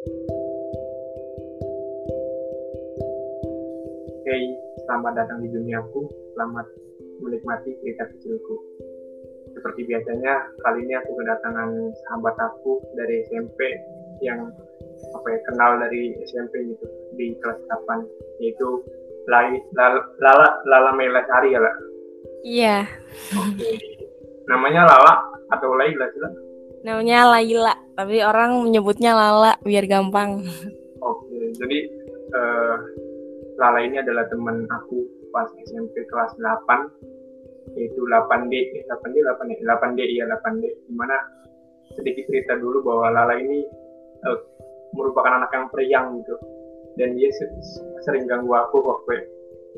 Oke, selamat datang di duniaku. Selamat menikmati cerita kecilku. Seperti biasanya, kali ini aku kedatangan sahabat aku dari SMP yang apa ya kenal dari SMP gitu di kelas 8 yaitu Lai, Lala Lala, Lala Mela Sari ya lah. Iya. Oke. Namanya Lala atau Laila sih? Namanya Laila, tapi orang menyebutnya Lala biar gampang. Oke, jadi eh, Lala ini adalah teman aku pas SMP kelas 8 yaitu 8D, eh, 8D, 8D, 8D iya 8D. Di mana sedikit cerita dulu bahwa Lala ini eh, merupakan anak yang periang gitu dan dia se- sering ganggu aku waktu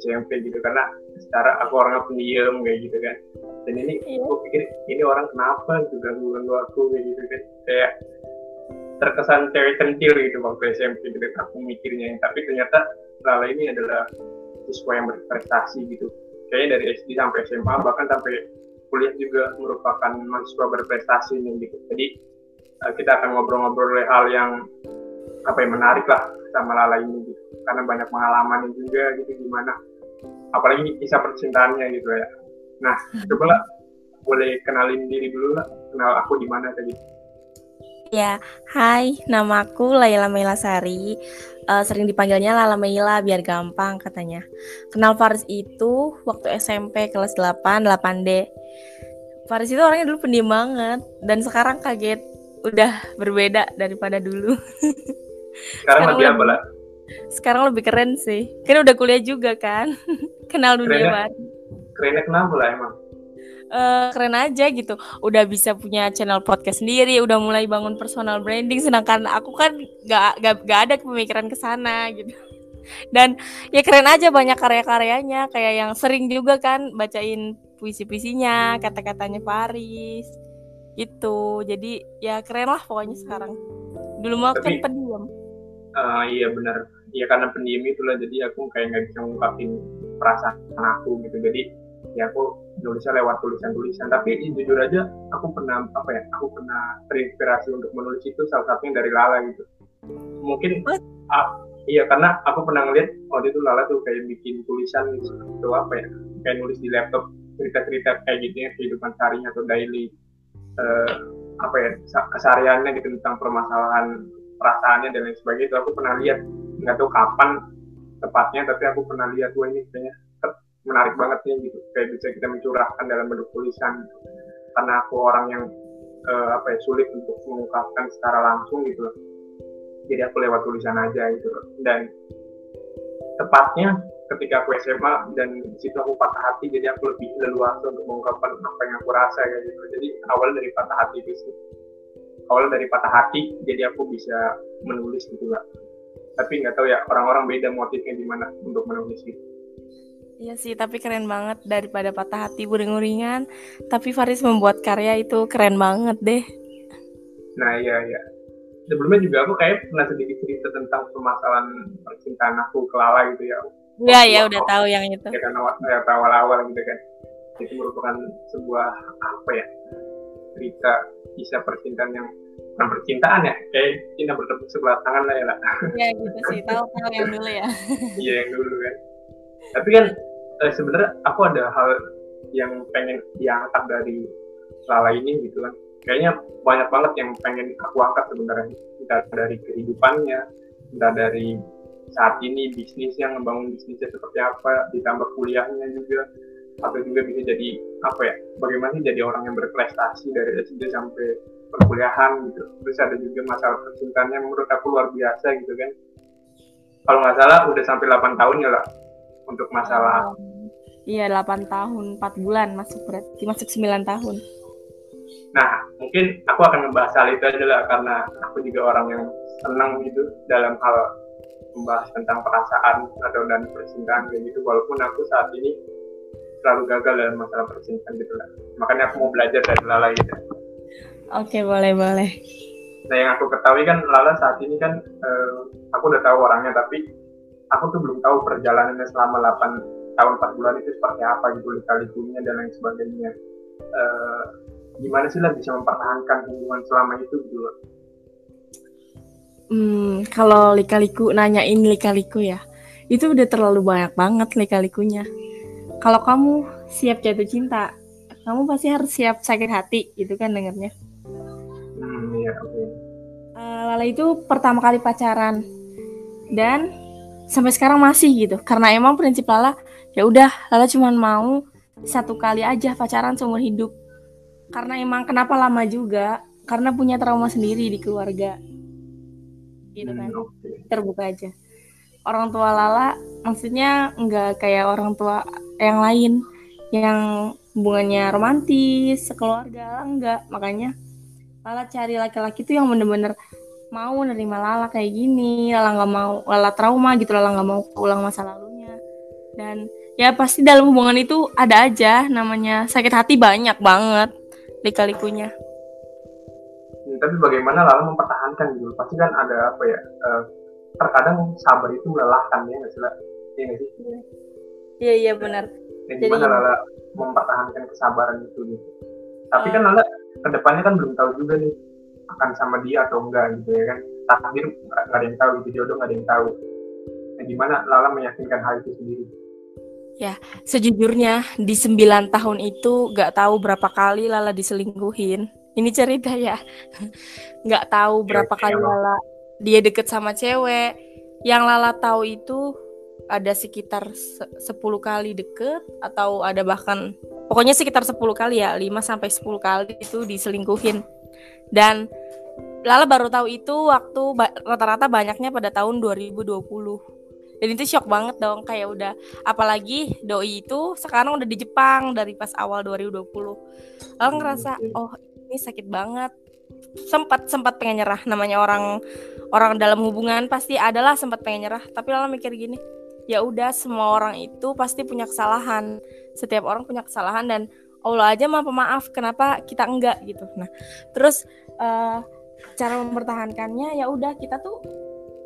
SMP gitu karena secara aku orangnya pendiam kayak gitu kan. Dan ini Iya. aku pikir ini orang kenapa gitu ganggu ganggu aku? kayak gitu kan. Kayak terkesan cewek centil gitu waktu SMP gitu aku mikirnya. Tapi ternyata Lala ini adalah siswa yang berprestasi gitu. Kayaknya dari SD sampai SMA bahkan sampai kuliah juga merupakan mahasiswa berprestasi nih gitu. Jadi eh, kita akan ngobrol-ngobrol hal yang apa yang menarik lah sama Lala ini gitu. Karena banyak pengalaman juga gitu gimana. Apalagi kisah percintaannya gitu ya. Nah coba lah boleh kenalin diri dulu lah. Kenal aku di mana tadi? Ya, hai, namaku Laila Meilasari. Eh, sering dipanggilnya Lala Meila biar gampang katanya. Kenal Faris itu waktu SMP kelas 8, 8D. Faris itu orangnya dulu pendiam banget. Dan sekarang kaget. Udah berbeda daripada dulu. sekarang, Sekarang lebih apa lah Sekarang lebih keren sih. Kan udah kuliah juga kan. Kenal dunia Kerennya- baru. kerennya kenapa lah emang eh, keren aja gitu. Udah bisa punya channel podcast sendiri, udah mulai bangun personal branding. Sedangkan aku kan gak, gak, gak ada pemikiran ke sana gitu. Dan ya keren aja banyak karya-karyanya, kayak yang sering juga kan bacain puisi-puisinya, kata-katanya Paris gitu. Jadi ya keren lah pokoknya sekarang. Dulu mah kan pendiam. Eh, iya benar. Ya karena pendiam itulah. Jadi aku kayak nggak bisa ngungkapin perasaan aku gitu. Jadi ya aku nulisnya lewat tulisan-tulisan. Tapi jujur aja aku pernah apa ya aku pernah terinspirasi untuk menulis itu salah satunya dari Lala gitu. Mungkin ah, iya karena aku pernah ngeliat oh dia tuh Lala tuh kayak bikin tulisan gitu itu apa ya kayak nulis di laptop cerita-cerita kayak gitu ya kehidupan seharinya atau daily eh, apa ya kesehariannya gitu tentang permasalahan perasaannya dan lain sebagainya. Itu aku pernah lihat nggak tahu kapan tepatnya tapi aku pernah lihat wah ini kayaknya menarik banget nih gitu. Kayak bisa kita mencurahkan dalam bentuk tulisan gitu. karena aku orang yang eh, apa ya sulit untuk mengungkapkan secara langsung gitu jadi aku lewat tulisan aja gitu dan tepatnya ketika aku SMA dan situ aku patah hati jadi aku lebih leluasa untuk mengungkapkan apa yang aku rasa gitu. Jadi awal dari patah hati itu sih awal dari patah hati jadi aku bisa menulis gitu lah tapi nggak tahu ya orang-orang beda motifnya di mana untuk menulis gitu. Iya sih, tapi keren banget daripada patah hati buring-uringan. Tapi Faris membuat karya itu keren banget deh. nah iya iya. Sebelumnya juga aku kayak pernah sedikit cerita tentang permasalahan percintaan aku ke Lala gitu ya. Iya ya udah tahu yang itu. ya kan awal ya, awal-awal gitu kan. Itu merupakan sebuah apa ya cerita kisah percintaan yang bukan percintaan ya kayak cinta bertepuk sebelah tangan lah ya lah Iya gitu sih, tahu tahu yang dulu ya. iya yang dulu kan. Tapi kan eh, sebenarnya aku ada hal yang pengen diangkat dari Lala ini gitu kan. Kayaknya banyak banget yang pengen aku angkat sebenarnya. Entah dari kehidupannya entah dari saat ini bisnisnya ngebangun bisnisnya seperti apa ditambah kuliahnya juga atau juga bisa jadi apa ya bagaimana jadi orang yang berprestasi dari SD sampai perkuliahan gitu. Terus ada juga masalah percintaannya menurut aku luar biasa gitu kan. Kalau nggak salah udah sampai 8 tahun ya lah untuk masalah. Iya 8 tahun, 4 bulan masuk berarti masuk 9 tahun. nah mungkin aku akan membahas hal itu aja lah karena aku juga orang yang senang gitu dalam hal membahas tentang perasaan atau dan percintaan kayak gitu. Walaupun aku saat ini selalu gagal dalam masalah percintaan gitu lah. Makanya aku mau belajar dari Lala gitu. Oke, boleh boleh. nah yang aku ketahui kan Lala saat ini kan eh, aku udah tahu orangnya tapi aku tuh belum tahu perjalanannya selama 8 tahun 4 bulan itu seperti apa gitu lika-likunya dan lain sebagainya. Eh, gimana sih lah bisa mempertahankan hubungan selama itu gitu loh? Hmm, kalau lika-liku nanyain lika-liku ya itu udah terlalu banyak banget lika-likunya kalau kamu siap jatuh cinta kamu pasti harus siap sakit hati gitu kan dengarnya hmm, iya, okay. uh, eh, Lala itu pertama kali pacaran dan sampai sekarang masih gitu. Karena emang prinsip Lala ya udah Lala cuma mau satu kali aja pacaran seumur hidup. Karena emang kenapa lama juga? Karena punya trauma sendiri di keluarga. Gitu kan? hmm, terbuka aja. Orang tua Lala maksudnya nggak kayak orang tua yang lain. Yang hubungannya romantis sekeluarga enggak. Makanya Lala cari laki-laki tuh yang bener-bener mau nerima Lala kayak gini. Lala nggak mau Lala trauma gitu. Lala nggak mau ulang masa lalunya. Dan ya pasti dalam hubungan itu ada aja. Namanya sakit hati banyak banget lika-likunya. Tapi bagaimana lalu mempertahankan gitu? Pasti kan ada apa ya uh, terkadang sabar itu melelahkan ya nggak sih nggak sih iya iya benar. gimana Jadi, Lala mempertahankan kesabaran itu gitu tapi uh, kan Lala ke depannya kan belum tahu juga nih akan sama dia atau enggak gitu ya kan? Takdir nggak ada yang tahu gitu jodoh nggak ada yang tahu. Nah, gimana Lala meyakinkan hal itu sendiri? Ya, sejujurnya di sembilan tahun itu gak tahu berapa kali Lala diselingkuhin. Ini cerita ya. Nggak tahu berapa kali Lala dia deket sama cewek. Yang Lala tahu itu ada sekitar 10 kali deket atau ada bahkan pokoknya sekitar 10 kali ya 5 sampai 10 kali itu diselingkuhin. Dan Lala baru tahu itu waktu rata-rata banyaknya pada tahun 2020 dan itu shock banget dong kayak udah apalagi doi itu sekarang udah di Jepang dari pas awal 2020 Lalu ngerasa oh ini sakit banget. Sempat sempat pengen nyerah namanya orang orang dalam hubungan pasti adalah sempat pengen nyerah. Tapi lala mikir gini ya udah semua orang itu pasti punya kesalahan. Setiap orang punya kesalahan dan Allah aja maaf maaf kenapa kita enggak gitu. Nah terus uh, cara mempertahankannya ya udah kita tuh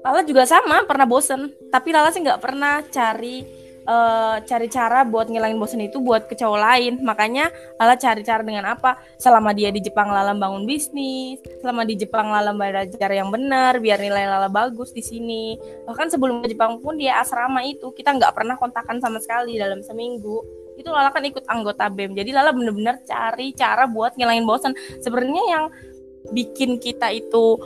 Lala juga sama pernah bosen. Tapi Lala sih nggak pernah cari uh, cari cara buat ngilangin bosan itu buat ke cowok lain. Makanya Lala cari cara dengan apa? Selama dia di Jepang Lala bangun bisnis. Selama di Jepang Lala belajar yang benar biar nilai Lala bagus di sini. Bahkan sebelum ke Jepang pun dia asrama itu. Kita nggak pernah kontakkan sama sekali dalam seminggu. Itu Lala kan ikut anggota BEM. Jadi Lala bener-bener cari cara buat ngilangin bosan sebenarnya yang bikin kita itu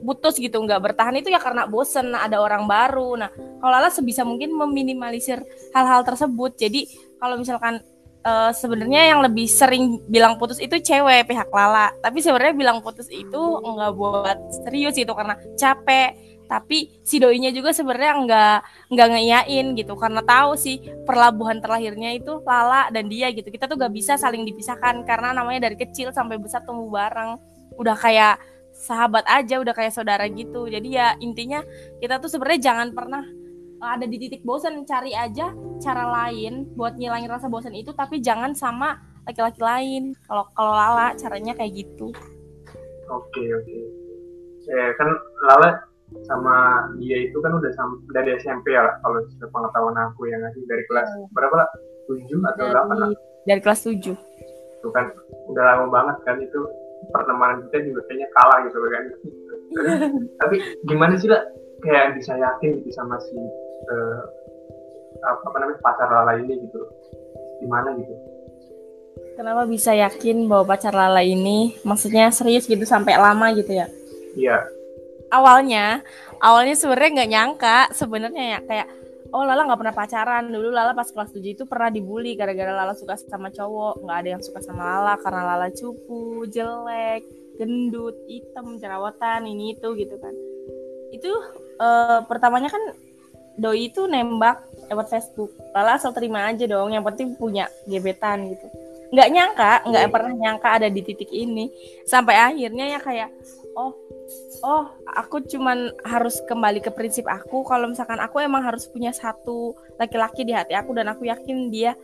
putus gitu nggak bertahan itu ya karena bosen ada orang baru. Nah kalau Lala sebisa mungkin meminimalisir hal-hal tersebut. Jadi kalau misalkan uh, sebenarnya yang lebih sering bilang putus itu cewek pihak Lala. Tapi sebenarnya bilang putus itu nggak buat serius itu karena capek. Tapi si doinya juga sebenarnya nggak nggak ngeiyain gitu. Karena tahu sih perlabuhan terlahirnya itu Lala dan dia gitu. Kita tuh gak bisa saling dipisahkan karena namanya dari kecil sampai besar tumbuh bareng udah kayak sahabat aja udah kayak saudara gitu. Jadi ya intinya kita tuh sebenarnya jangan pernah ada di titik bosan cari aja cara lain buat ngilangin rasa bosan itu tapi jangan sama laki-laki lain. Kalau kalau Lala caranya kayak gitu. Oke oke. Ya kan Lala sama dia itu kan udah sam dari SMP ya kalau pengetahuan aku yang ngasih dari kelas hmm. berapa lah tujuh atau delapan lah dari kelas tujuh. Itu kan udah lama banget kan itu pertemanan kita juga kayaknya kalah gitu kan. Tapi gimana sih lah kayak bisa yakin gitu sama si uh, apa, apa namanya pacar Lala ini gitu. Gimana gitu? Kenapa bisa yakin bahwa pacar Lala ini maksudnya serius gitu sampai lama gitu ya? Iya. Awalnya awalnya sebenarnya nggak nyangka sebenarnya ya kayak oh Lala nggak pernah pacaran. Dulu Lala pas kelas 7 itu pernah dibully gara-gara Lala suka sama cowok. Nggak ada yang suka sama Lala karena Lala cupu jelek gendut hitam jerawatan ini itu gitu kan. Itu uh, pertamanya kan doi itu nembak lewat Facebook. Lala asal terima aja dong yang penting punya gebetan gitu. Nggak nyangka nggak yeah. pernah nyangka ada di titik ini. Sampai akhirnya ya kayak oh oh aku cuman harus kembali ke prinsip aku. Kalau misalkan aku emang harus punya satu laki-laki di hati aku dan aku yakin dia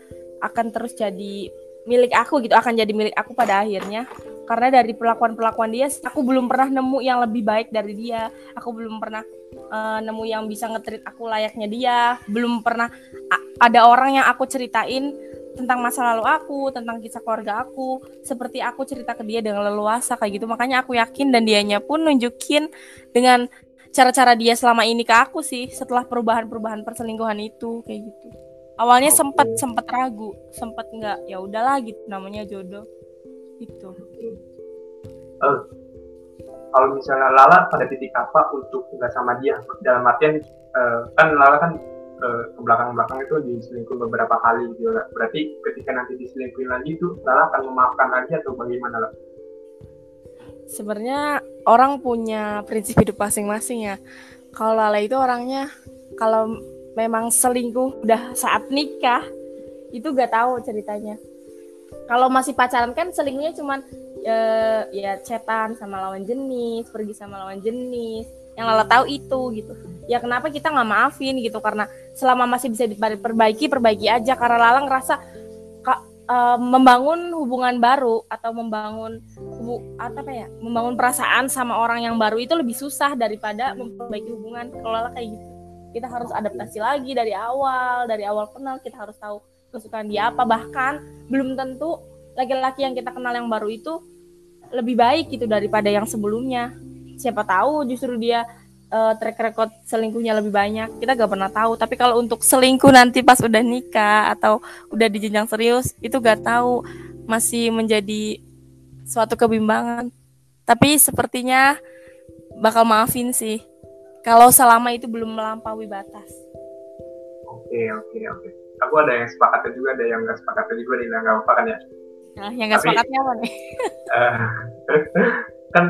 akan terus jadi milik aku gitu akan jadi milik aku pada akhirnya. Karena dari perlakuan-perlakuan dia aku belum pernah nemu yang lebih baik dari dia. Aku belum pernah uh, nemu yang bisa ngetrit aku layaknya dia. Belum pernah ada orang yang aku ceritain tentang masa lalu aku, tentang kisah keluarga aku, seperti aku cerita ke dia dengan leluasa kayak gitu. Makanya aku yakin dan dianya pun nunjukin dengan cara-cara dia selama ini ke aku sih setelah perubahan-perubahan perselingkuhan itu kayak gitu awalnya okay. sempat sempat ragu sempat nggak ya udahlah gitu namanya jodoh itu uh, kalau misalnya Lala pada titik apa untuk nggak sama dia dalam artian uh, kan Lala kan ke belakang-belakang itu diselingkuh beberapa kali gitu berarti ketika nanti diselingkuhin lagi itu Lala akan memaafkan lagi atau bagaimana lah sebenarnya orang punya prinsip hidup masing-masing ya. Kalau Lala itu orangnya kalau memang selingkuh udah saat nikah itu gak tahu ceritanya. Kalau masih pacaran kan selingkuhnya cuman uh, ya cetan sama lawan jenis pergi sama lawan jenis yang Lala tahu itu gitu. Ya kenapa kita nggak maafin gitu? Karena selama masih bisa diperbaiki perbaiki aja. Karena Lala ngerasa uh, membangun hubungan baru atau membangun hubu, apa ya membangun perasaan sama orang yang baru itu lebih susah daripada memperbaiki hubungan. Kalau Lala kayak gitu kita harus adaptasi lagi dari awal. Dari awal kenal kita harus tahu kesukaan dia apa. Bahkan belum tentu laki-laki yang kita kenal yang baru itu lebih baik gitu daripada yang sebelumnya siapa tahu justru dia uh, track record selingkuhnya lebih banyak kita gak pernah tahu tapi kalau untuk selingkuh nanti pas udah nikah atau udah di jenjang serius itu gak tahu masih menjadi suatu kebimbangan tapi sepertinya bakal maafin sih kalau selama itu belum melampaui batas. Oke oke oke. Aku ada yang sepakat juga, ada yang nggak sepakat juga nih, nggak apa kan ya? Nah, yang nggak sepakatnya apa nih? Uh, kan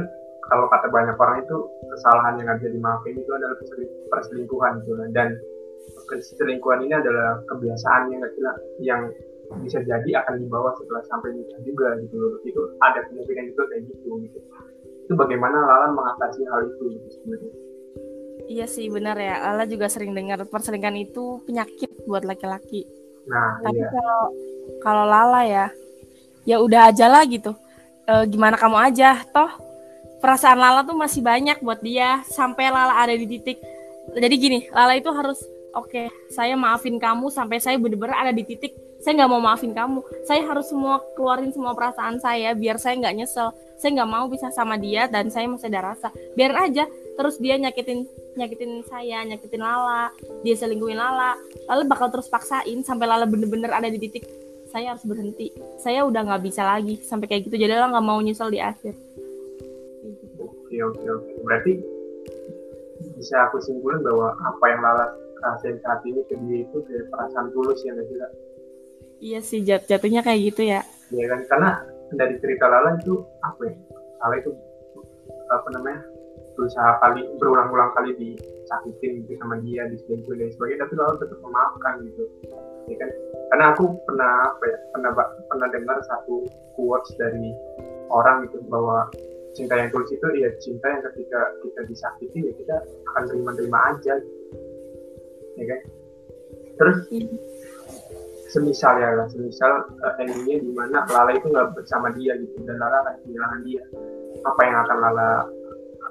kalau kata banyak orang itu kesalahan yang nggak bisa dimaafin itu adalah perselingkuhan gitu dan perselingkuhan ini adalah kebiasaan yang yang bisa jadi akan dibawa setelah sampai nikah juga gitu loh itu ada kemungkinan juga kayak gitu gitu itu bagaimana Lalan mengatasi hal itu gitu sebenarnya Iya sih benar ya. Lala juga sering dengar perselingkuhan itu penyakit buat laki-laki. Nah, Tapi iya. kalau kalau Lala ya, ya udah aja lah gitu. E, gimana kamu aja, toh perasaan Lala tuh masih banyak buat dia sampai Lala ada di titik. Jadi gini, Lala itu harus oke, okay, saya maafin kamu sampai saya bener-bener ada di titik saya nggak mau maafin kamu. Saya harus semua keluarin semua perasaan saya biar saya nggak nyesel. Saya nggak mau bisa sama dia dan saya masih ada rasa. Biar aja terus dia nyakitin nyakitin saya nyakitin Lala dia selingkuhin Lala Lala bakal terus paksain sampai Lala bener-bener ada di titik saya harus berhenti saya udah nggak bisa lagi sampai kayak gitu jadi Lala nggak mau nyesel di akhir oke oke oke. Berarti bisa aku simpulin bahwa apa yang Lala rasain saat ini ke dia itu dari perasaan tulus ya nggak iya sih jat jatuhnya kayak gitu ya. Iya kan? Karena dari cerita Lala itu apa ya? Lala itu apa namanya berusaha kali berulang-ulang kali disakitin gitu sama dia diselingkuhin dan sebagainya tapi lalu tetap memaafkan gitu. Ya kan? Karena aku pernah apa ya pernah pernah dengar satu quotes dari orang gitu bahwa cinta yang tulus itu ya cinta yang ketika kita disakiti ya kita akan terima-terima aja. Ya kan? Terus semisal ya lah semisal uh, endingnya di mana Lala itu nggak bersama dia gitu dan Lala akan kehilangan dia. Apa yang akan Lala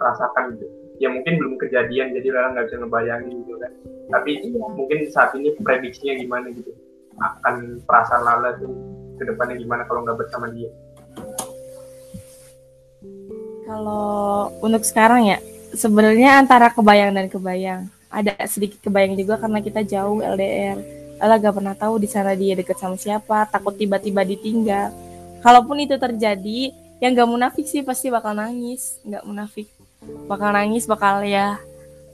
rasakan gitu? Ya mungkin belum kejadian jadi Lala nggak bisa ngebayangin gitu kan? Tapi iya. mungkin saat ini prediksinya gimana gitu? Akan perasaan Lala tuh ke depannya gimana kalau nggak bersama dia kalau untuk sekarang ya sebenarnya antara kebayang dan kebayang. Ada sedikit kebayang juga karena kita jauh LDR Lala gak pernah tahu di sana dia deket sama siapa takut tiba-tiba ditinggal. Kalaupun itu terjadi yang gak munafik sih pasti bakal nangis. Nggak munafik. Bakal nangis bakal ya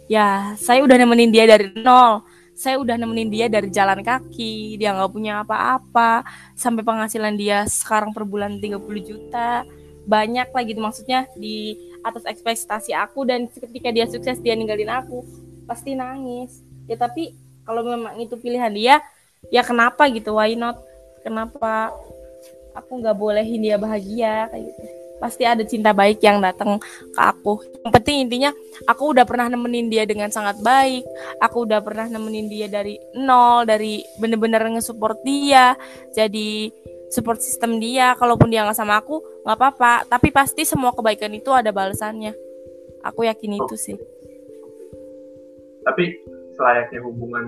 ya saya udah nemenin dia dari nol. Saya udah nemenin dia dari jalan kaki dia nggak punya apa-apa. Sampai penghasilan dia sekarang per bulan 30 juta banyak lagi gitu maksudnya di atas ekspektasi aku dan ketika dia sukses dia ninggalin aku pasti nangis ya tapi kalau memang itu pilihan dia ya kenapa gitu why not kenapa aku nggak bolehin dia bahagia kayak gitu pasti ada cinta baik yang datang ke aku. Yang penting intinya aku udah pernah nemenin dia dengan sangat baik. Aku udah pernah nemenin dia dari nol, dari bener-bener nge-support dia. Jadi support sistem dia. Kalaupun dia nggak sama aku, nggak apa-apa. Tapi pasti semua kebaikan itu ada balasannya. Aku yakin itu sih. Tapi selayaknya hubungan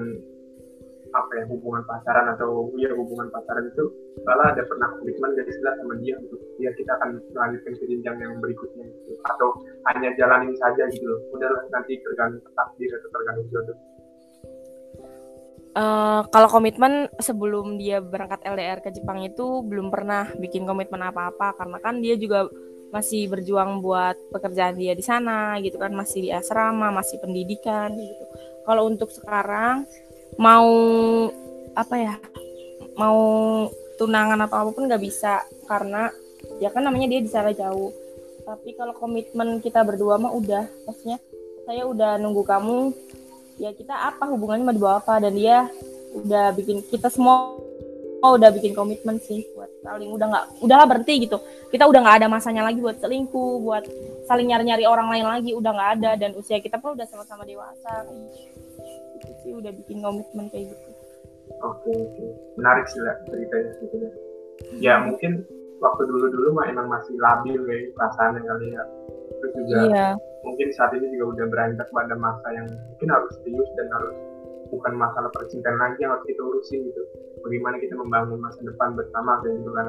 apa ya hubungan pacaran atau ya hubungan pacaran itu malah ada pernah komitmen dari sebelah sama dia untuk ya kita akan melanjutkan ke jenjang yang berikutnya gitu. atau hanya jalanin saja gitu loh nanti tergantung takdir atau tergantung jodoh Uh, kalau komitmen sebelum dia berangkat LDR ke Jepang itu belum pernah bikin komitmen apa-apa karena kan dia juga masih berjuang buat pekerjaan dia di sana gitu kan masih di asrama masih pendidikan gitu. Kalau untuk sekarang mau apa ya mau tunangan atau apa pun nggak bisa karena ya kan namanya dia di sana jauh. Tapi kalau komitmen kita berdua mah udah maksudnya saya udah nunggu kamu ya kita apa hubungannya mau dibawa apa dan dia udah bikin kita semua oh, udah bikin komitmen sih buat saling udah nggak udahlah berhenti gitu. Kita udah nggak ada masanya lagi buat selingkuh buat saling nyari nyari orang lain lagi udah nggak ada. Dan usia kita pun udah sama-sama dewasa. Sih udah bikin komitmen kayak gitu. Oke oke. Menarik sih lah ceritanya gitu ya. Ya mungkin waktu dulu dulu mah emang masih labil kayak perasaannya kali ya terus juga iya. mungkin saat ini juga udah beranjak pada masa yang mungkin harus serius dan harus bukan masalah percintaan lagi yang harus kita urusin gitu bagaimana kita membangun masa depan bersama kayak gitu kan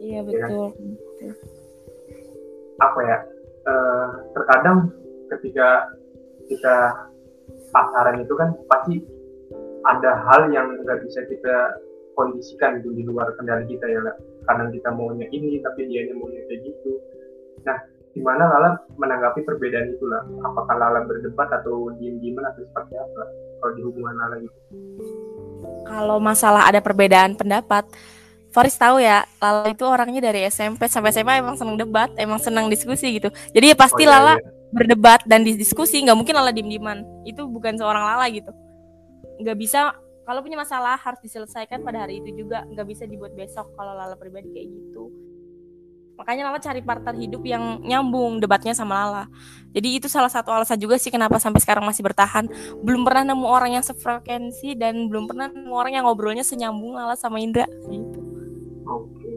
iya betul ya, kan? apa ya uh, terkadang ketika kita pasaran itu kan pasti ada hal yang nggak bisa kita kondisikan gitu di luar kendali kita ya lah. Kadang kita maunya ini tapi dia maunya kayak gitu. Nah, gimana Lala menanggapi perbedaan itu lah? Apakah Lala berdebat atau diem-dieman atau seperti apa kalau di hubungan Lala gitu? Kalau masalah ada perbedaan pendapat, Faris tahu ya, Lala itu orangnya dari SMP sampai SMA emang seneng debat, emang senang diskusi gitu. Jadi ya pasti oh, iya, Lala iya berdebat dan diskusi nggak mungkin Lala diem-dieman itu bukan seorang Lala gitu nggak bisa kalau punya masalah harus diselesaikan pada hari itu juga nggak bisa dibuat besok kalau Lala pribadi kayak gitu. Makanya Lala cari partner hidup yang nyambung debatnya sama Lala. Jadi itu salah satu alasan juga sih kenapa sampai sekarang masih bertahan. Belum pernah nemu orang yang sefrekuensi dan belum pernah nemu orang yang ngobrolnya senyambung Lala sama Indra. Gitu oke.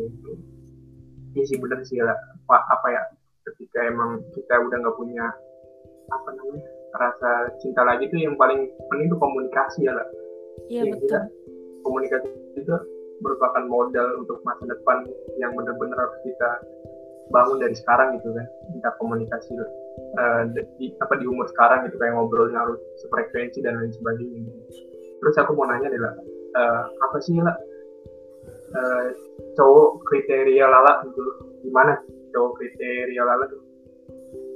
Ini sih benar sih ya apa ya ketika emang kita udah nggak punya apa namanya rasa cinta lagi tuh yang paling penting itu komunikasi ya lah iya ya, betul. komunikasi itu merupakan modal untuk masa depan yang benar-benar harus kita bangun dari sekarang gitu kan. Kita komunikasi uh, di, apa di umur sekarang gitu kayak ngobrolnya harus sefrekuensi dan lain sebagainya. Terus aku mau nanya adalah uh, eh, apa sih lah uh, cowok kriteria lala gitu gimana cowok kriteria Lala tuh?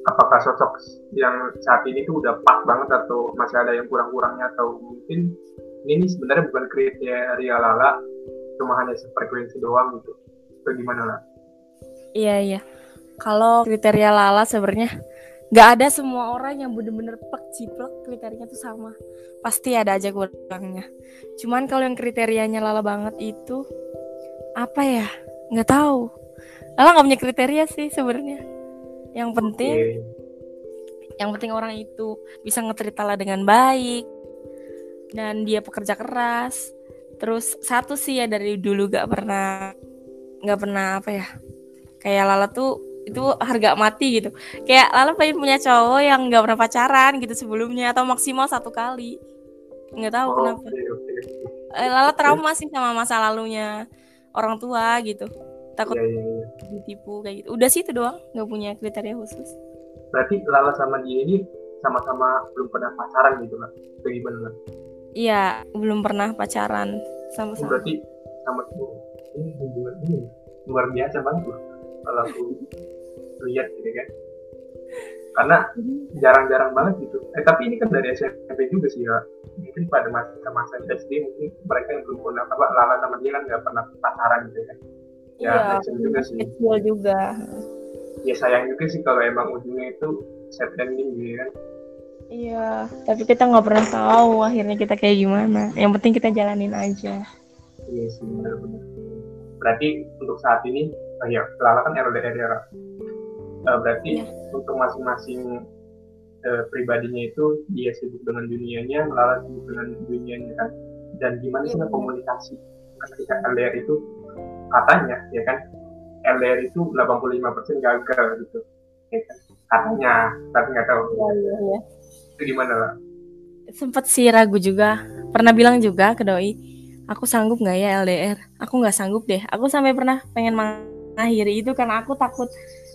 Apakah sosok yang saat ini tuh udah pas banget atau masih ada yang kurang-kurangnya atau mungkin ini sebenarnya bukan kriteria Lala cuma hanya sefrekuensi doang gitu. Itu gimana lah iya iya. Kalau kriteria Lala sebenarnya nggak ada semua orang yang bener-bener plek ciplek kriterianya tuh sama. Pasti ada aja kurangnya. Cuman kalau yang kriterianya Lala banget itu apa ya? Nggak tahu. Lala nggak punya kriteria sih sebenarnya. Yang penting, okay. yang penting orang itu bisa ngetrita lah dengan baik dan dia pekerja keras. Terus satu sih ya dari dulu gak pernah nggak pernah apa ya kayak Lala tuh itu harga mati gitu. Kayak Lala pengen punya cowok yang nggak pernah pacaran gitu sebelumnya atau maksimal satu kali. Nggak tahu oh, kenapa. Okay, Lala trauma sih sama masa lalunya orang tua gitu takut yeah, yeah, yeah. ditipu kayak gitu udah sih itu doang nggak punya kriteria khusus berarti Lala sama dia ini sama-sama belum pernah pacaran gitu lah gimana iya belum pernah pacaran sama-sama. Berarti sama ini hubungan ini luar biasa banget loh kalau aku lihat gitu kan. Karena jarang-jarang banget gitu. Eh tapi ini kan dari SMP juga sih ya mungkin pada masa-masa SD mungkin mereka yang belum pernah apa Lala sama dia kan nggak pernah pacaran gitu kan. Ya iya, juga sih. kecil juga. Ya sayang juga sih kalau emang ujungnya itu set ending gitu kan iya tapi kita nggak pernah tahu akhirnya kita kayak gimana. Yang penting kita jalanin aja. Iya sih benar-benar berarti untuk saat ini oh ya Lala kan LDR ya uh, berarti ya. untuk masing-masing uh, pribadinya itu dia sibuk dengan dunianya Lala sibuk dengan dunianya kan? Dan gimana sih ya, komunikasi ketika LDR itu katanya ya kan? LDR itu 85% gagal gitu. Ya kan? Katanya tapi nggak tahu. Ya, ya, ya. Itu gimana lah sempet sih ragu juga. Pernah bilang juga ke doi aku sanggup nggak ya LDR aku nggak sanggup deh. Aku sampai pernah pengen mengakhiri itu karena aku takut.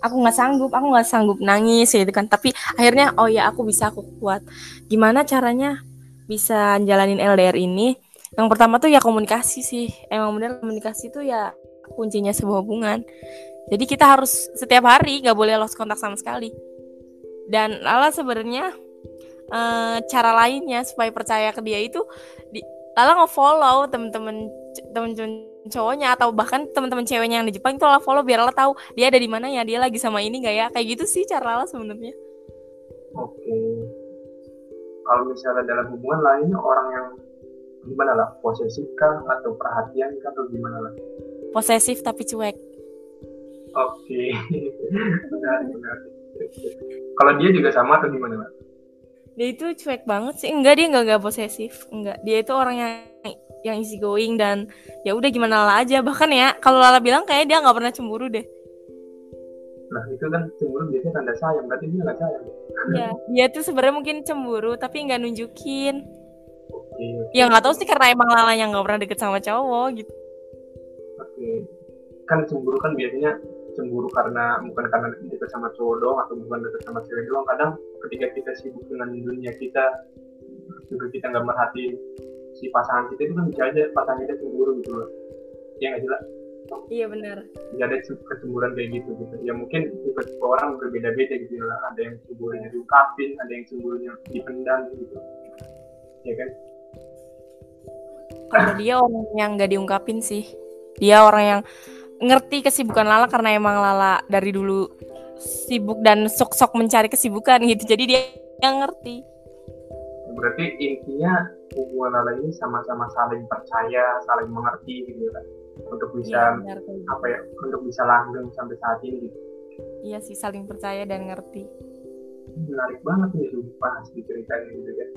Aku nggak sanggup aku nggak sanggup nangis gitu kan. Tapi akhirnya oh ya aku bisa aku kuat. Gimana caranya bisa jalanin LDR ini? Yang pertama tuh ya komunikasi sih. Emang bener komunikasi tuh ya kuncinya sebuah hubungan. Jadi kita harus setiap hari nggak boleh lost kontak sama sekali. Dan Lala sebenarnya e, cara lainnya supaya percaya ke dia itu di, Lala nge-follow temen-temen temen-temen cowoknya atau bahkan teman-teman ceweknya yang di Jepang itu Lala follow biar Lala tahu dia ada di mana ya dia lagi sama ini nggak ya? Kayak gitu sih cara Lala sebenarnya. Oke. Kalau misalnya dalam hubungan lain orang yang gimana lah? Posesif kah atau perhatian kah atau gimana lah? Posesif tapi cuek. Oke. Kalau dia juga sama atau gimana lah dia itu cuek banget sih. Enggak dia enggak enggak posesif. Enggak. Dia itu orang yang yang easy going dan ya udah gimana lah aja. Bahkan ya kalau Lala bilang kayak dia nggak pernah cemburu deh. Nah itu kan cemburu biasanya tanda sayang. Berarti dia nggak sayang. Ya dia tuh sebenarnya mungkin cemburu tapi nggak nunjukin. Oke. Ya nggak tahu sih karena emang Lala yang nggak pernah deket sama cowok gitu. Oke. Kan cemburu kan biasanya cemburu karena bukan karena deket sama cowok doang atau bukan deket sama cewek doang. Kadang ketika kita sibuk dengan dunia kita juga kita nggak merhatiin si pasangan kita itu kan bisa aja pasangan kita cemburu gitu loh. Ya nggak jelas iya benar. Jadi ada kecemburuan kayak gitu gitu. Ya mungkin tipe-tipe orang berbeda-beda gitu lah ada yang cemburunya diungkapin ada yang cemburunya dipendam gitu. Ya kan? Kalau dia orang yang nggak diungkapin sih. Dia orang yang ngerti kesibukan Lala karena emang Lala dari dulu sibuk dan sok-sok mencari kesibukan gitu jadi dia yang ngerti berarti intinya hubungan Lala ini sama-sama saling percaya saling mengerti gitu kan untuk bisa benar, gitu. apa ya untuk bisa langgeng sampai saat ini gitu iya sih saling percaya dan ngerti menarik banget nih sumpah diceritain gitu kan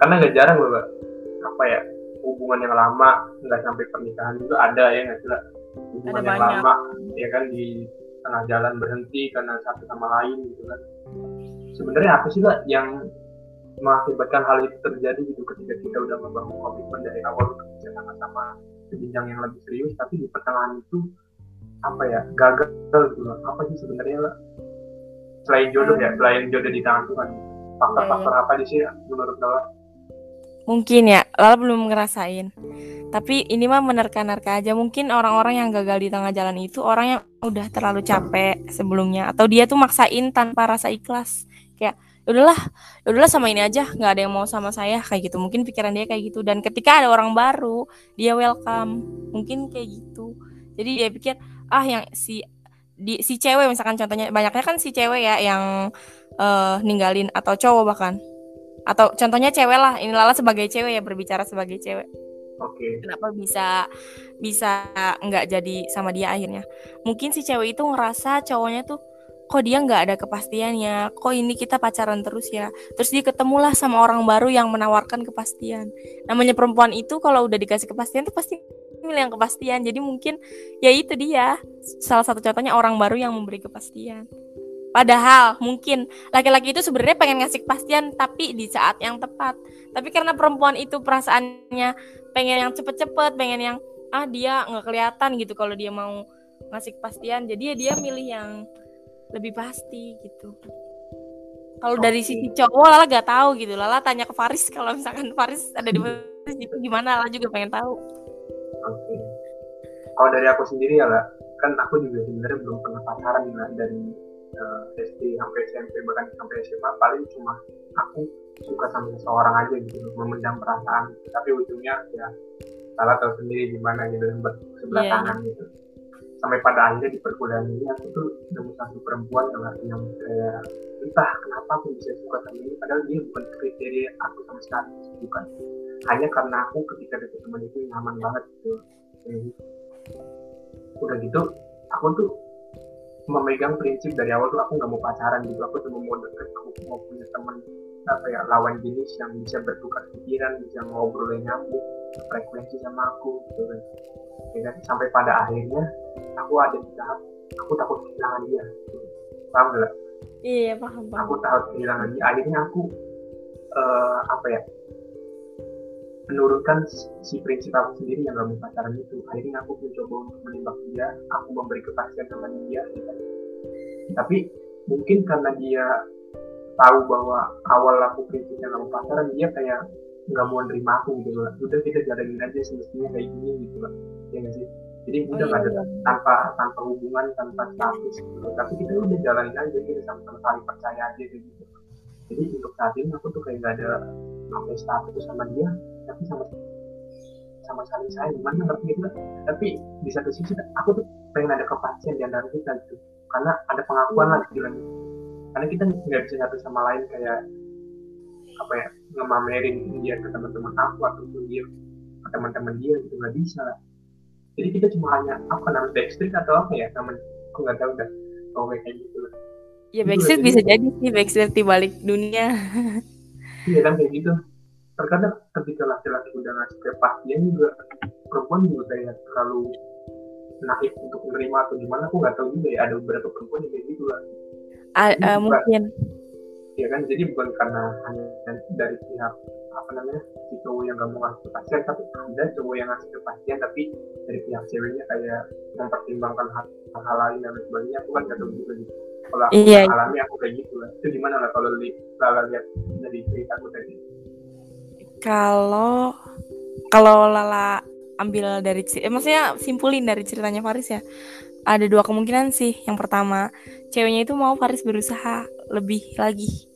karena nggak jarang loh Mbak. apa ya hubungan yang lama nggak sampai pernikahan juga ada ya nggak sih? Hubungan Ada yang banyak. lama ya kan di tengah jalan berhenti karena satu sama lain gitu kan sebenarnya apa sih Mbak yang mengakibatkan hal itu terjadi gitu ketika kita udah membangun komitmen dari awal untuk sama-sama ke jenjang yang lebih serius tapi di pertengahan itu apa ya gagal gitu loh. apa sih sebenarnya Mbak? selain jodoh ya selain jodoh di tangan Tuhan faktor-faktor apa di sini menurut Lala mungkin ya Lala belum ngerasain. Tapi ini mah menerka-nerka aja. Mungkin orang-orang yang gagal di tengah jalan itu orang yang udah terlalu capek sebelumnya. Atau dia tuh maksain tanpa rasa ikhlas. Kayak "Ya udahlah ya udahlah sama ini aja. Nggak ada yang mau sama saya. Kayak gitu. Mungkin pikiran dia kayak gitu. Dan ketika ada orang baru dia welcome. Mungkin kayak gitu. Jadi dia pikir ah yang si di si cewek. Misalkan contohnya banyaknya kan si cewek ya yang eh, ninggalin atau cowok bahkan atau contohnya cewek lah ini Lala sebagai cewek ya berbicara sebagai cewek. Oke. Kenapa bisa bisa nggak jadi sama dia akhirnya? Mungkin si cewek itu ngerasa cowoknya tuh kok dia nggak ada kepastiannya? Kok ini kita pacaran terus ya? Terus dia ketemulah sama orang baru yang menawarkan kepastian. Namanya perempuan itu kalau udah dikasih kepastian tuh pasti milih yang kepastian. Jadi mungkin ya itu dia. Salah satu contohnya orang baru yang memberi kepastian padahal mungkin laki-laki itu sebenarnya pengen ngasih kepastian tapi di saat yang tepat. Tapi karena perempuan itu perasaannya pengen yang cepet-cepet pengen yang ah dia nggak kelihatan gitu kalau dia mau ngasih kepastian jadi ya dia milih yang lebih pasti gitu. Kalau dari Oke. sisi cowok Lala gak tahu gitu. Lala tanya ke Faris kalau misalkan Faris ada di posisi itu gimana Lala juga pengen tahu. Oke. Kalau dari aku sendiri ya lah kan aku juga sebenarnya belum pernah pacaran lah dari eh, SD sampai SMP bahkan sampai SMA paling cuma aku suka sama seseorang aja gitu memendam perasaan tapi ujungnya ya salah tahu sendiri gimana gitu dan sebelah Iya. kanan gitu sampai pada akhirnya di perkuliahan ini aku tuh nemu satu perempuan yang yang kayak entah kenapa aku bisa suka sama ini padahal dia bukan kriteria aku sama sekali bukan hanya karena aku ketika deket teman itu nyaman banget gitu gitu. udah gitu aku tuh memegang prinsip dari awal tuh aku nggak mau pacaran gitu. Aku cuma mau deket aku mau punya teman apa ya lawan jenis yang bisa bertukar pikiran bisa ngobrol yang nyambung frekuensi sama aku gitu kan. Ya kan? sampai pada akhirnya aku ada di tahap aku takut kehilangan dia. Gitu. paham nggak? Iya paham paham. Aku takut kehilangan dia. Akhirnya aku eh, apa ya menurunkan si prinsip aku sendiri yang gak mau pacaran itu. Akhirnya aku mencoba untuk menembak dia aku memberi kepastian sama dia gitu. tapi mungkin karena dia tahu bahwa awal aku prinsipnya gak mau pacaran dia kayak nggak mau nerima aku gitu lah udah kita jalanin aja semestinya kayak gini gitu lah ya gak sih? Jadi udah nggak ada tanpa tanpa hubungan tanpa status gitu tapi kita udah jalanin aja kita sama-sama saling percaya aja gitu. Jadi untuk saat ini aku tuh kayak nggak ada apa status sama dia tapi sama sama saling sayang gimana ngerti gitu tapi di satu sisi aku tuh pengen ada kepastian di antara kita gitu. Karena ada pengakuan lah gitu. Karena kita nggak bisa satu sama lain kayak apa ya ngemamerin dia ke teman-teman aku ataupun dia ke teman-teman dia gitu nggak bisa. Jadi kita cuma hanya apa namanya backstreet atau apa ya namanya aku nggak tahu dah. Oh kayak gitu lah. Ya gitu backstreet bisa jadi sih backstreet di balik dunia. Iya kan kayak gitu terkadang ketika laki-laki udah ngasih kepastian juga perempuan juga kayak terlalu naik untuk menerima atau gimana aku nggak tahu juga ya ada beberapa perempuan yang kayak gitu lah. Uh, uh, mungkin. Ya kan jadi bukan karena hanya dari pihak apa namanya si cowok yang gak mau ngasih kepastian tapi ada cowok yang ngasih kepastian tapi dari pihak ceweknya kayak mempertimbangkan hal-hal lain dan sebagainya aku kan gak tahu juga gitu kalau aku iya. alami aku kayak gitu lah. Itu gimana lah kalau li, lihat dari cerita aku tadi kalau kalau lala ambil dari eh, maksudnya simpulin dari ceritanya Faris ya ada dua kemungkinan sih yang pertama ceweknya itu mau Faris berusaha lebih lagi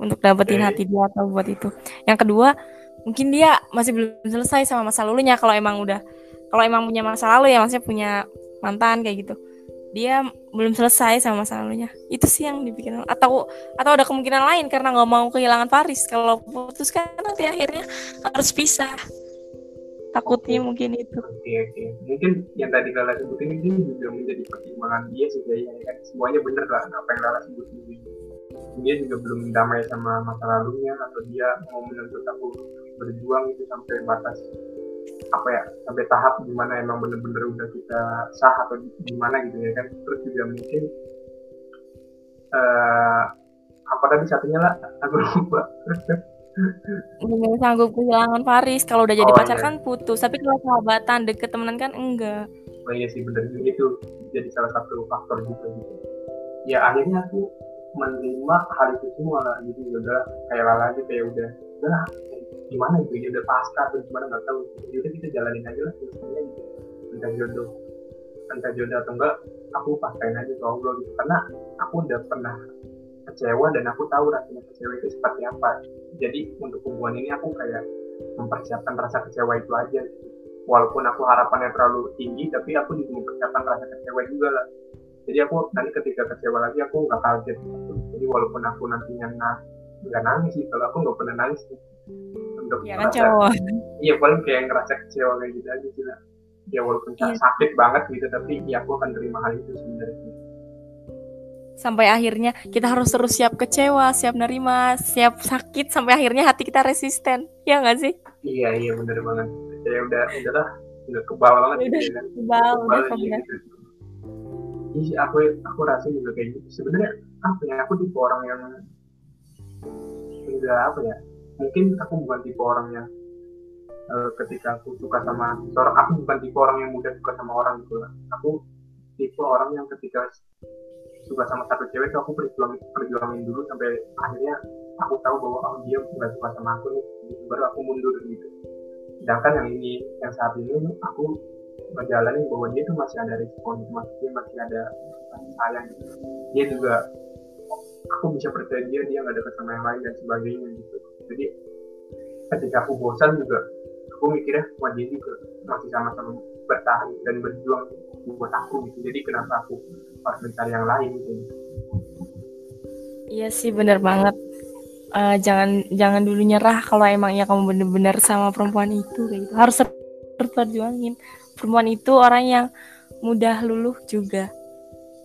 untuk dapetin okay. hati dia atau buat itu. Yang kedua, mungkin dia masih belum selesai sama masa lalunya kalau emang udah kalau emang punya masa lalu ya maksudnya punya mantan kayak gitu. Dia belum selesai sama masa lalunya. Itu sih yang dipikirin atau atau ada kemungkinan lain karena nggak mau kehilangan Paris. Kalau putus kan nanti akhirnya harus pisah. Takutnya mungkin itu. Oke okay, oke. Okay. Mungkin yang tadi Lala sebutin ini juga menjadi pertimbangan dia sih ya kan semuanya bener lah apa yang Lala sebutin dia juga belum damai sama masa lalunya atau dia mau menuntut aku berjuang itu sampai batas apa ya sampai tahap di mana emang bener-bener udah kita sah atau gimana gitu ya kan. Terus juga mungkin uh, apa tadi satunya lah? Aku lupa. Nggak sanggup kehilangan Faris. Kalau udah jadi oh, pacar iya. kan putus tapi kalau sahabatan deket temenan kan enggak. Oh iya sih bener itu. Jadi salah satu faktor juga gitu. Ya akhirnya aku menerima hal itu semua lah. Gitu ya udah kayak lala aja kayak udah udah gimana gitu ya udah pasca atau gimana nggak tahu. Ya udah kita jalanin aja lah sebenarnya gitu. Entah jodoh entah jodoh atau enggak aku pasain aja ke Allah gitu. Karena aku udah pernah kecewa dan aku tahu rasanya kecewa itu seperti apa. Jadi untuk hubungan ini aku kayak mempersiapkan rasa kecewa itu aja gitu. walaupun aku harapannya terlalu tinggi tapi aku juga mempersiapkan rasa kecewa juga lah. Jadi aku nanti ketika kecewa lagi aku nggak kaget. Gitu. jadi walaupun aku nantinya nggak nangis sih kalau aku nggak pernah nangis sih untuk ya, kan cowok iya paling kayak ngerasa kecewa kayak gitu aja sih lah ya walaupun ya. sakit banget gitu tapi ya aku akan terima hal itu sebenarnya sampai akhirnya kita harus terus siap kecewa, siap nerima, siap sakit sampai akhirnya hati kita resisten, ya nggak sih? Iya iya bener banget. Ya udah udahlah udah kebal banget. Udah gitu, kebal, udah kebal. Gitu iya aku aku rasa juga kayak gitu sebenarnya apa ya aku tipe orang yang enggak apa ya mungkin aku bukan tipe orang yang uh, ketika aku suka sama seorang aku bukan tipe orang yang mudah suka sama orang gitu lah. Aku tipe orang yang ketika suka sama satu cewek aku perjuangin, perjuangin dulu sampai akhirnya aku tahu bahwa oh, dia nggak suka sama aku nih. Gitu. baru aku mundur gitu. Sedangkan yang ini yang saat ini aku menjalani bahwa dia tuh masih ada respon dia masih ada sayang. Dia juga aku bisa percaya dia dia nggak dekat sama yang lain dan sebagainya gitu jadi ketika aku bosan juga aku mikirnya wah dia juga masih sama-sama bertahan dan berjuang buat aku gitu. Jadi kenapa aku harus mencari yang lain gitu. Iya sih benar banget. Uh, jangan jangan dulu nyerah kalau emang ya kamu bener-bener sama perempuan itu gitu. Harus perjuangin perempuan itu orang yang mudah luluh juga.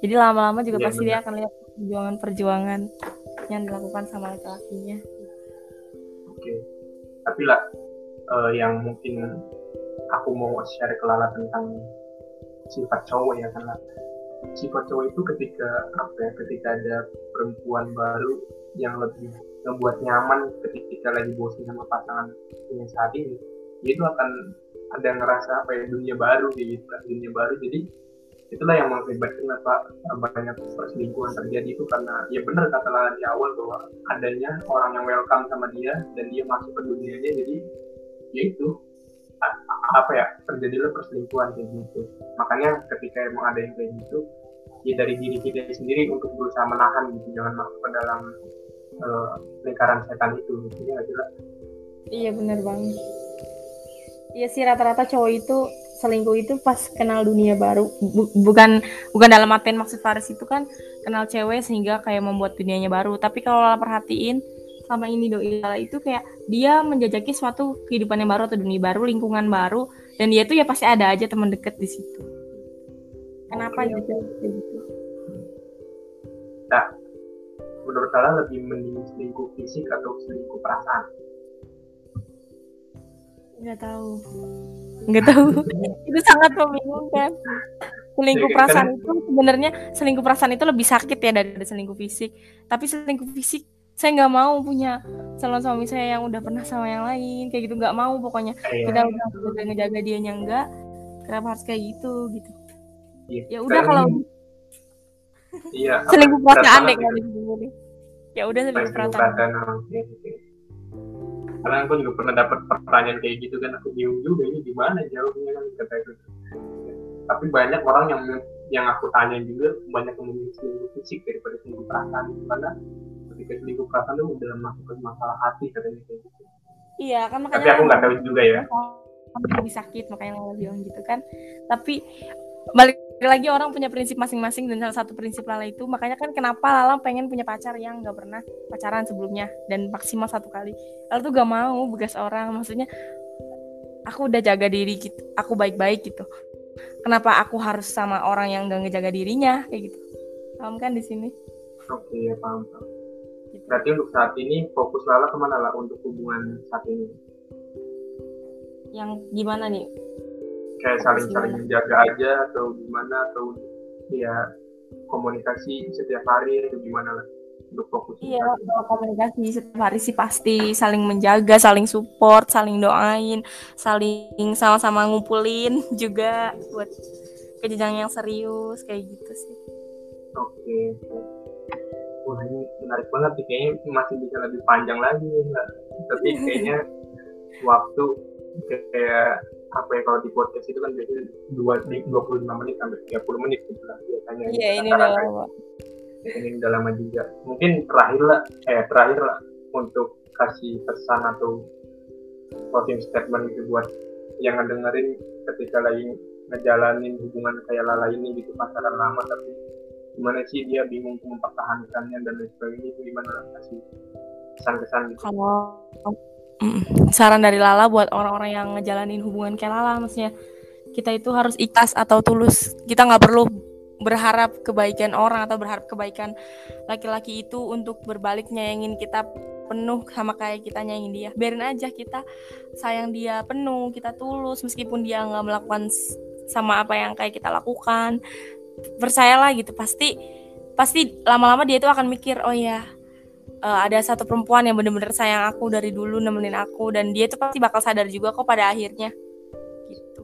Jadi lama-lama juga ya, pasti bener. dia akan lihat perjuangan-perjuangan yang dilakukan sama laki-lakinya tapi lah uh, yang mungkin aku mau share ke Lala tentang sifat cowok ya kan sifat cowok itu ketika apa ya ketika ada perempuan baru yang lebih membuat nyaman ketika lagi bosan sama pasangan yang saat ini itu akan ada ngerasa apa ya dunia baru gitu kan dunia baru. Jadi itulah yang mengakibatkan apa banyak perselingkuhan terjadi itu karena ya benar kata Lala di awal bahwa adanya orang yang welcome sama dia dan dia masuk ke dunianya jadi ya itu apa ya terjadilah perselingkuhan kayak gitu. Makanya ketika emang ada yang kayak gitu ya dari diri kita sendiri untuk berusaha menahan gitu jangan masuk ke dalam uh, lingkaran setan itu gitu ya jelas. Iya benar banget. Iya sih rata-rata cowok itu selingkuh itu pas kenal dunia baru. Bukan bukan dalam artian maksud Faris itu kan kenal cewek sehingga kayak membuat dunianya baru. Tapi kalau perhatiin sama ini doi itu kayak dia menjajaki suatu kehidupan yang baru atau dunia baru lingkungan baru dan dia tuh ya pasti ada aja teman deket di situ. Kenapa okay. gitu? gitu. Nah menurut kalian lebih mending selingkuh fisik atau selingkuh perasaan? Nggak tahu nggak tahu. Itu sangat membingungkan. Selingkuh kan? perasaan itu sebenarnya selingkuh perasaan itu lebih sakit ya dari selingkuh fisik. Tapi selingkuh fisik saya nggak mau punya calon suami saya yang udah pernah sama yang lain. Kayak gitu nggak mau pokoknya. Iya. kita udah udah ngejaga dia nya enggak kenapa harus kayak gitu gitu. Iya. ya udah kalau iya. Selingkuh perasaan deh kalau gitu ya udah selingkuh perasaan karena aku juga pernah dapat pertanyaan kayak gitu kan aku bingung juga ini gimana jawabnya kan kata itu tapi banyak orang yang yang aku tanya juga banyak yang memilih selingkuh fisik daripada selingkuh perasaan. Karena ketika selingkuh perasaan itu udah masuk ke masalah hati katanya kayak gitu. Iya kan makanya tapi aku nggak tahu juga ya. Lebih sakit makanya lo bilang gitu kan. Tapi balik lagi orang punya prinsip masing-masing dan salah satu prinsip Lala itu. Makanya kan kenapa Lala pengen punya pacar yang nggak pernah pacaran sebelumnya dan maksimal satu kali. Lala tuh gak mau begas orang. Maksudnya aku udah jaga diri gitu aku baik-baik gitu. Kenapa aku harus sama orang yang gak ngejaga dirinya? Kayak gitu. Paham kan di sini? Oke ya paham, paham. Berarti untuk saat ini fokus Lala ke mana lah untuk hubungan saat ini? Yang gimana nih kayak saling saling menjaga aja atau gimana atau ya komunikasi setiap hari atau gimana lah untuk fokus. Iya kalau komunikasi setiap hari sih pasti saling menjaga saling support saling doain saling sama-sama ngumpulin juga buat ke yang serius kayak gitu sih. Oke. Okay wah ini menarik banget sih kayaknya masih bisa lebih panjang lagi enggak tapi kayaknya waktu kayak apa ya kalau di podcast itu kan biasanya dua dua puluh lima menit sampai tiga puluh menit gitu lah biasanya iya ini udah lama. ini udah lama juga. Mungkin terakhir lah eh terakhir lah untuk kasih pesan atau closing statement itu buat yang ngedengerin ketika lagi ngejalanin hubungan kayak Lala ini gitu pacaran lama tapi gimana sih dia bingung mempertahankannya dan lain sebagainya itu gimana kasih kesan-kesan gitu? Kalau saran dari Lala buat orang-orang yang ngejalanin hubungan kayak Lala maksudnya kita itu harus ikhlas atau tulus. Kita nggak perlu berharap kebaikan orang atau berharap kebaikan laki-laki itu untuk berbalik nyayangin kita penuh sama kayak kita nyayangin dia. Biarin aja kita sayang dia penuh kita tulus meskipun dia nggak melakukan sama apa yang kayak kita lakukan. Percayalah gitu pasti pasti lama-lama dia itu akan mikir oh ya uh, ada satu perempuan yang bener-bener sayang aku dari dulu nemenin aku dan dia itu pasti bakal sadar juga kok pada akhirnya. Gitu.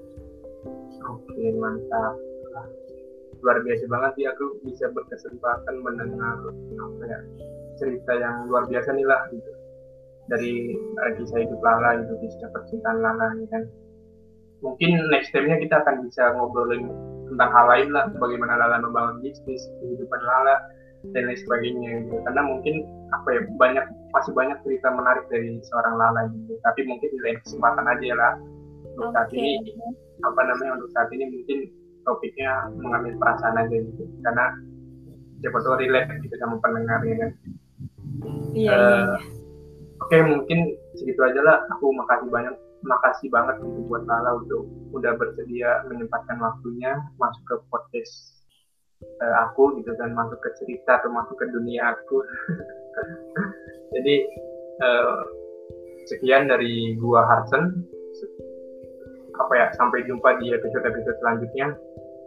Oke mantap. Luar biasa banget sih aku bisa berkesempatan mendengar apa ya cerita yang luar biasa nih lah gitu. Dari kisah hidup Lala itu kisah percintaan Lala ya kan. Mungkin next time-nya kita akan bisa ngobrolin tentang hal lain lah bagaimana Lala membangun bisnis kehidupan Lala dan lain sebagainya gitu. karena mungkin apa ya banyak masih banyak cerita menarik dari seorang Lala gitu tapi mungkin di lain kesempatan aja lah untuk okay. saat ini apa namanya untuk saat ini mungkin topiknya mengambil perasaan aja gitu karena siapa tahu relate gitu sama pendengarnya kan iya, uh, iya, iya. oke okay, mungkin segitu aja lah aku makasih banyak makasih banget gitu buat Lala untuk udah bersedia menyempatkan waktunya masuk ke podcast uh, aku gitu dan masuk ke cerita atau masuk ke dunia aku. Jadi uh, sekian dari gua Harsen. Apa ya sampai jumpa di episode-episode selanjutnya.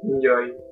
Enjoy.